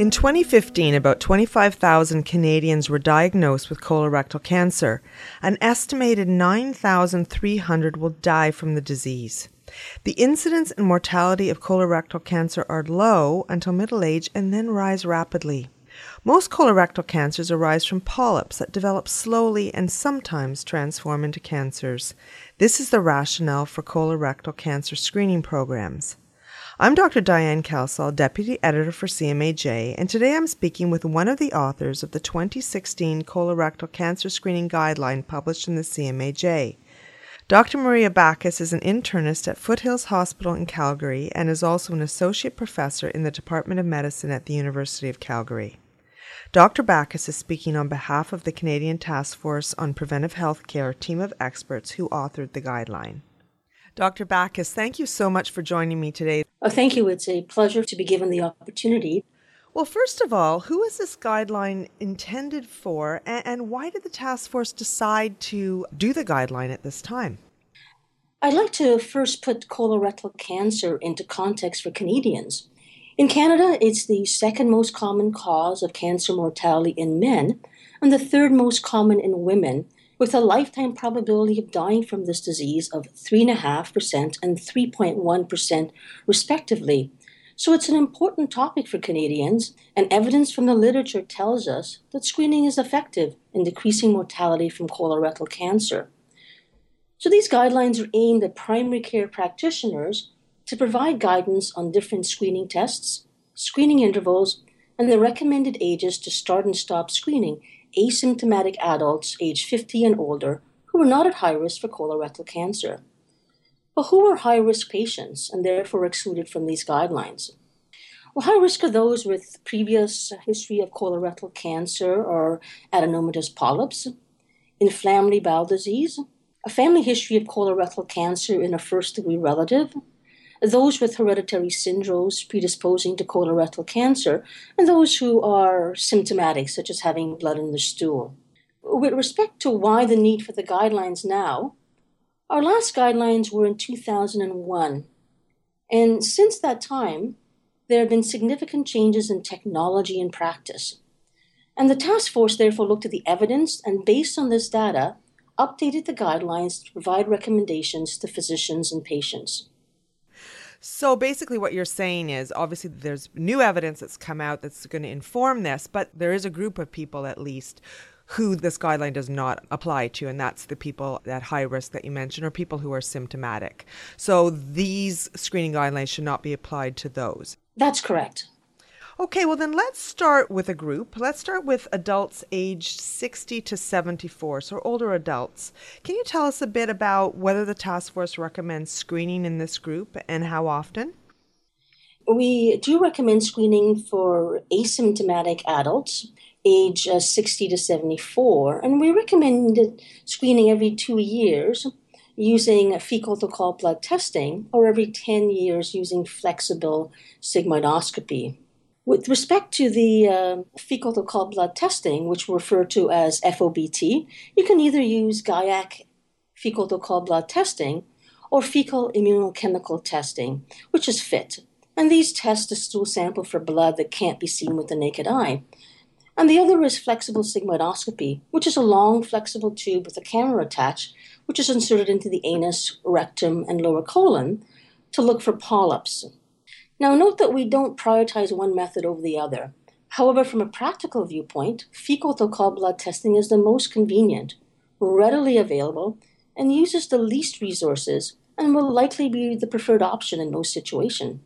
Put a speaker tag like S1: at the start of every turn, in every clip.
S1: In 2015, about 25,000 Canadians were diagnosed with colorectal cancer. An estimated 9,300 will die from the disease. The incidence and mortality of colorectal cancer are low until middle age and then rise rapidly. Most colorectal cancers arise from polyps that develop slowly and sometimes transform into cancers. This is the rationale for colorectal cancer screening programs. I'm Dr. Diane Kelsall, Deputy Editor for CMAJ, and today I'm speaking with one of the authors of the 2016 Colorectal Cancer Screening Guideline published in the CMAJ. Dr. Maria Bacchus is an internist at Foothills Hospital in Calgary and is also an associate professor in the Department of Medicine at the University of Calgary. Dr. Bacchus is speaking on behalf of the Canadian Task Force on Preventive Healthcare team of experts who authored the guideline. Dr. Bacchus, thank you so much for joining me today.
S2: Oh, thank you. It's a pleasure to be given the opportunity.
S1: Well, first of all, who is this guideline intended for, and why did the task force decide to do the guideline at this time?
S2: I'd like to first put colorectal cancer into context for Canadians. In Canada, it's the second most common cause of cancer mortality in men and the third most common in women, with a lifetime probability of dying from this disease of 3.5% and 3.1%, respectively. So it's an important topic for Canadians, and evidence from the literature tells us that screening is effective in decreasing mortality from colorectal cancer. So these guidelines are aimed at primary care practitioners to provide guidance on different screening tests, screening intervals, and the recommended ages to start and stop screening asymptomatic adults aged 50 and older who were not at high risk for colorectal cancer. But who were high risk patients and therefore excluded from these guidelines? Well, high risk are those with previous history of colorectal cancer or adenomatous polyps, inflammatory bowel disease, a family history of colorectal cancer in a first degree relative, those with hereditary syndromes predisposing to colorectal cancer, and those who are symptomatic, such as having blood in the stool. With respect to why the need for the guidelines now, our last guidelines were in 2001. And since that time, there have been significant changes in technology and practice. And the task force therefore looked at the evidence and, based on this data, updated the guidelines to provide recommendations to physicians and patients.
S1: So basically, what you're saying is obviously there's new evidence that's come out that's going to inform this, but there is a group of people at least who this guideline does not apply to, and that's the people at high risk that you mentioned, or people who are symptomatic. So these screening guidelines should not be applied to those.
S2: That's correct.
S1: Okay, well, then let's start with a group. Let's start with adults aged 60 to 74, so older adults. Can you tell us a bit about whether the task force recommends screening in this group and how often?
S2: We do recommend screening for asymptomatic adults age uh, 60 to 74, and we recommend screening every two years using fecal occult blood testing or every 10 years using flexible sigmoidoscopy. With respect to the uh, fecal occult blood testing, which we refer to as FOBT, you can either use guaiac fecal occult blood testing or fecal immunochemical testing, which is FIT. And these test a stool sample for blood that can't be seen with the naked eye. And the other is flexible sigmoidoscopy, which is a long flexible tube with a camera attached, which is inserted into the anus, rectum, and lower colon to look for polyps. Now, note that we don't prioritize one method over the other. However, from a practical viewpoint, fecal occult blood testing is the most convenient, readily available, and uses the least resources and will likely be the preferred option in most situations.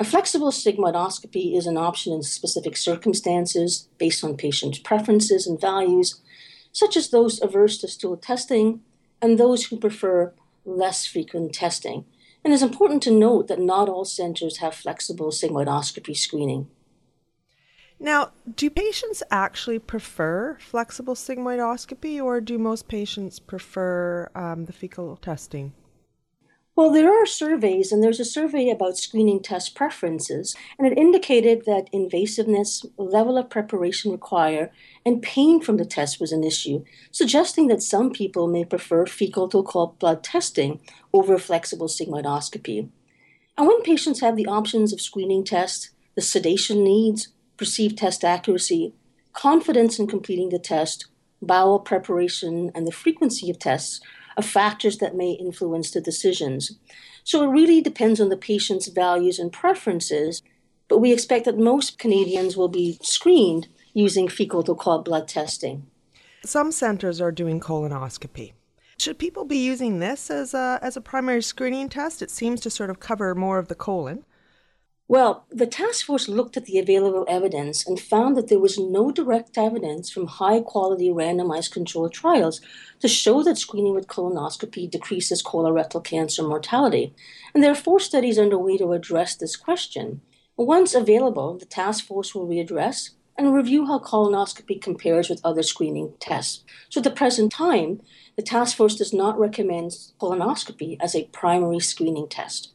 S2: A flexible sigmoidoscopy is an option in specific circumstances based on patient preferences and values, such as those averse to stool testing and those who prefer less frequent testing. And it's important to note that not all centers have flexible sigmoidoscopy screening.
S1: Now, do patients actually prefer flexible sigmoidoscopy or do most patients prefer um, the fecal testing?
S2: Well, there are surveys, and there's a survey about screening test preferences, and it indicated that invasiveness, level of preparation required, and pain from the test was an issue, suggesting that some people may prefer fecal occult blood testing over flexible sigmoidoscopy. And when patients have the options of screening tests, the sedation needs, perceived test accuracy, confidence in completing the test, bowel preparation, and the frequency of tests are factors that may influence the decisions. So it really depends on the patient's values and preferences, but we expect that most Canadians will be screened using fecal occult blood testing.
S1: Some centers are doing colonoscopy. Should people be using this as a, as a primary screening test? It seems to sort of cover more of the colon.
S2: Well, the task force looked at the available evidence and found that there was no direct evidence from high quality randomized controlled trials to show that screening with colonoscopy decreases colorectal cancer mortality. And there are four studies underway to address this question. Once available, the task force will readdress and review how colonoscopy compares with other screening tests. So at the present time, the task force does not recommend colonoscopy as a primary screening test.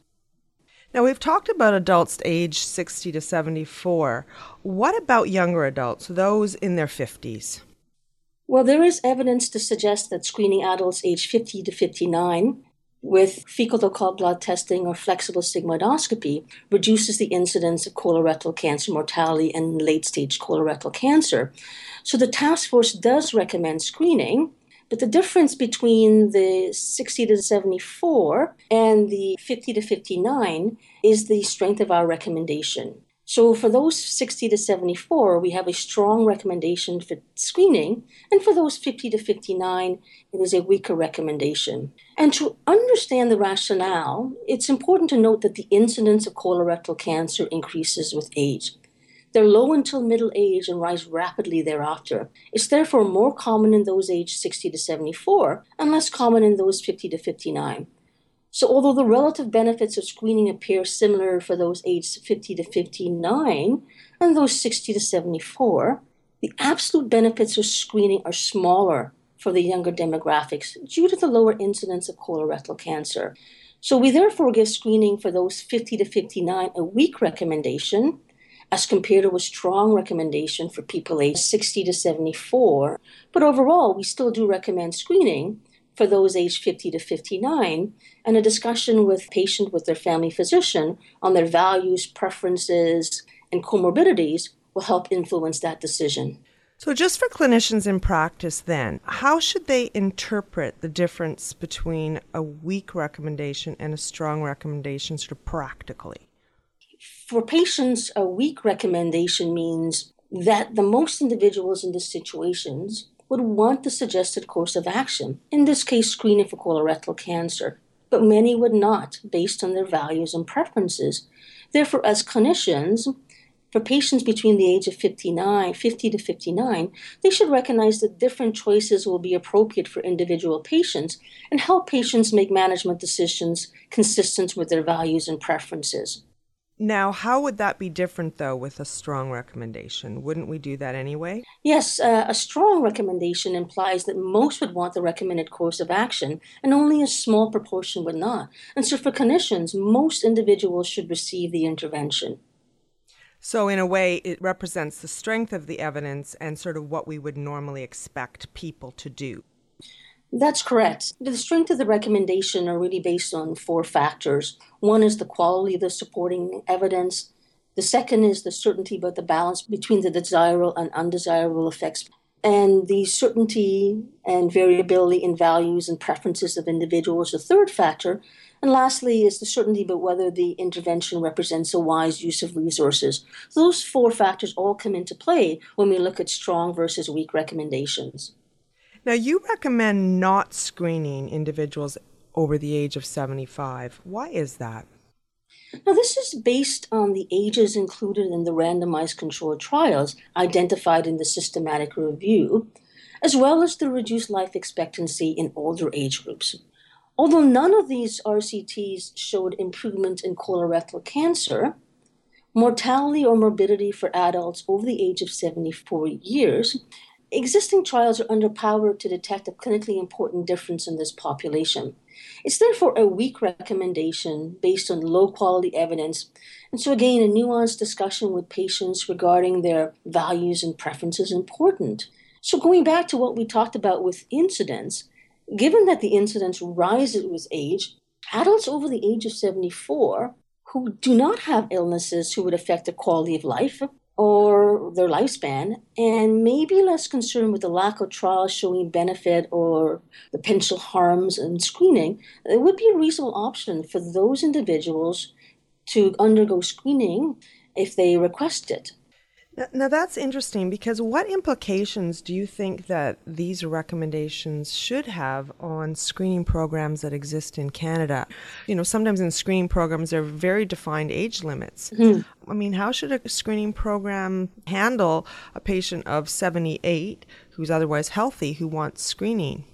S1: Now, we've talked about adults aged 60 to 74. What about younger adults, those in their 50s?
S2: Well, there is evidence to suggest that screening adults aged 50 to 59 with fecal occult blood testing or flexible sigmoidoscopy reduces the incidence of colorectal cancer mortality and late stage colorectal cancer. So the task force does recommend screening, but the difference between the 60 to 74 and the 50 to 59 is the strength of our recommendation. So for those 60 to 74, we have a strong recommendation for screening, and for those 50 to 59, it is a weaker recommendation. And to understand the rationale, it's important to note that the incidence of colorectal cancer increases with age. They're low until middle age and rise rapidly thereafter. It's therefore more common in those aged 60 to 74 and less common in those 50 to 59. So, although the relative benefits of screening appear similar for those aged 50 to 59 and those 60 to 74, the absolute benefits of screening are smaller for the younger demographics due to the lower incidence of colorectal cancer. So, we therefore give screening for those 50 to 59 a weak recommendation as compared to a strong recommendation for people aged 60 to 74. But overall, we still do recommend screening for those aged 50 to 59 and a discussion with patient with their family physician on their values, preferences, and comorbidities will help influence that decision.
S1: So, just for clinicians in practice, then, how should they interpret the difference between a weak recommendation and a strong recommendation, sort of practically?
S2: For patients, a weak recommendation means that the most individuals in these situations would want the suggested course of action, in this case, screening for colorectal cancer, but many would not, based on their values and preferences. Therefore, as clinicians, for patients between the age of 59, 50 to 59, they should recognize that different choices will be appropriate for individual patients and help patients make management decisions consistent with their values and preferences.
S1: Now, how would that be different though with a strong recommendation? Wouldn't we do that anyway?
S2: Yes, uh, a strong recommendation implies that most would want the recommended course of action and only a small proportion would not. And so for clinicians, most individuals should receive the intervention.
S1: So, in a way, it represents the strength of the evidence and sort of what we would normally expect people to do.
S2: That's correct. The strength of the recommendation are really based on four factors. One is the quality of the supporting evidence. The second is the certainty about the balance between the desirable and undesirable effects. And the certainty and variability in values and preferences of individuals, the third factor. And lastly, is the certainty about whether the intervention represents a wise use of resources. So those four factors all come into play when we look at strong versus weak recommendations.
S1: Now, you recommend not screening individuals over the age of 75. Why is that?
S2: Now, this is based on the ages included in the randomized controlled trials identified in the systematic review, as well as the reduced life expectancy in older age groups. Although none of these RCTs showed improvement in colorectal cancer, mortality or morbidity for adults over the age of 74 years Existing trials are underpowered to detect a clinically important difference in this population. It's therefore a weak recommendation based on low quality evidence. And so, again, a nuanced discussion with patients regarding their values and preferences is important. So, going back to what we talked about with incidence, given that the incidence rises with age, adults over the age of 74 who do not have illnesses who would affect their quality of life or their lifespan, and maybe less concerned with the lack of trials showing benefit or the potential harms and screening, it would be a reasonable option for those individuals to undergo screening if they request it.
S1: Now, that's interesting because what implications do you think that these recommendations should have on screening programs that exist in Canada? You know, sometimes in screening programs there are very defined age limits. Mm-hmm. I mean, how should a screening program handle a patient of 78 who's otherwise healthy who wants screening?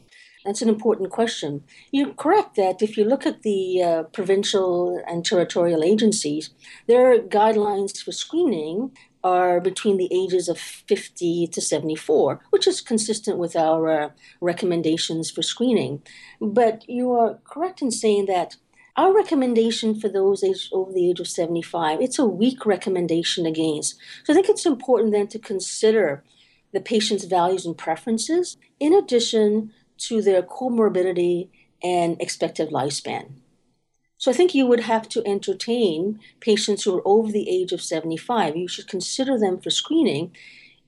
S2: That's an important question. You're correct that if you look at the uh, provincial and territorial agencies, their guidelines for screening are between the ages of 50 to 74, which is consistent with our uh, recommendations for screening. But you are correct in saying that our recommendation for those over the age of 75, it's a weak recommendation against. So I think it's important then to consider the patient's values and preferences in addition to their comorbidity and expected lifespan. So I think you would have to entertain patients who are over the age of 75. You should consider them for screening.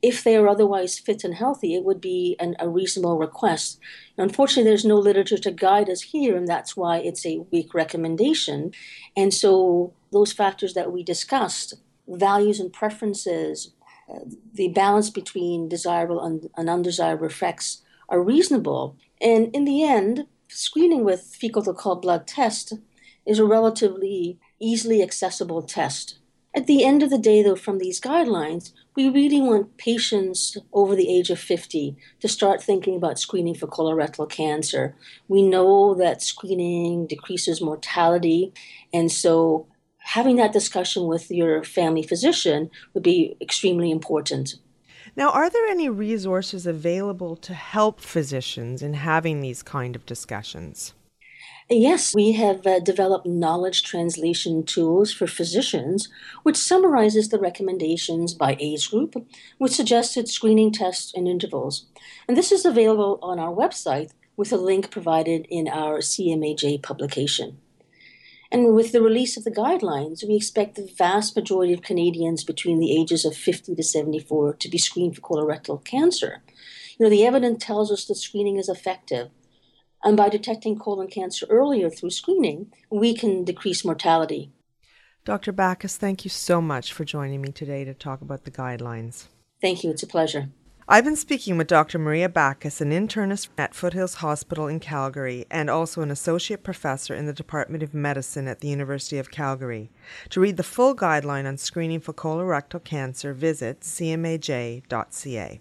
S2: If they are otherwise fit and healthy, it would be an, a reasonable request. Unfortunately, there's no literature to guide us here, and that's why it's a weak recommendation. And so, those factors that we discussed values and preferences, uh, the balance between desirable and, and undesirable effects are reasonable. And in the end, screening with fecal occult blood test is a relatively easily accessible test. At the end of the day, though, from these guidelines, we really want patients over the age of 50 to start thinking about screening for colorectal cancer. We know that screening decreases mortality, and so having that discussion with your family physician would be extremely important.
S1: Now, are there any resources available to help physicians in having these kind of discussions?
S2: Yes, we have uh, developed knowledge translation tools for physicians, which summarizes the recommendations by age group with suggested screening tests and intervals. And this is available on our website with a link provided in our CMAJ publication. And with the release of the guidelines, we expect the vast majority of Canadians between the ages of 50 to 74 to be screened for colorectal cancer. You know, the evidence tells us that screening is effective and by detecting colon cancer earlier through screening, we can decrease mortality.
S1: Dr. Bacchus, thank you so much for joining me today to talk about the guidelines.
S2: Thank you. It's a pleasure.
S1: I've been speaking with Dr. Maria Bacchus, an internist at Foothills Hospital in Calgary and also an associate professor in the Department of Medicine at the University of Calgary. To read the full guideline on screening for colorectal cancer, visit cmaj.ca.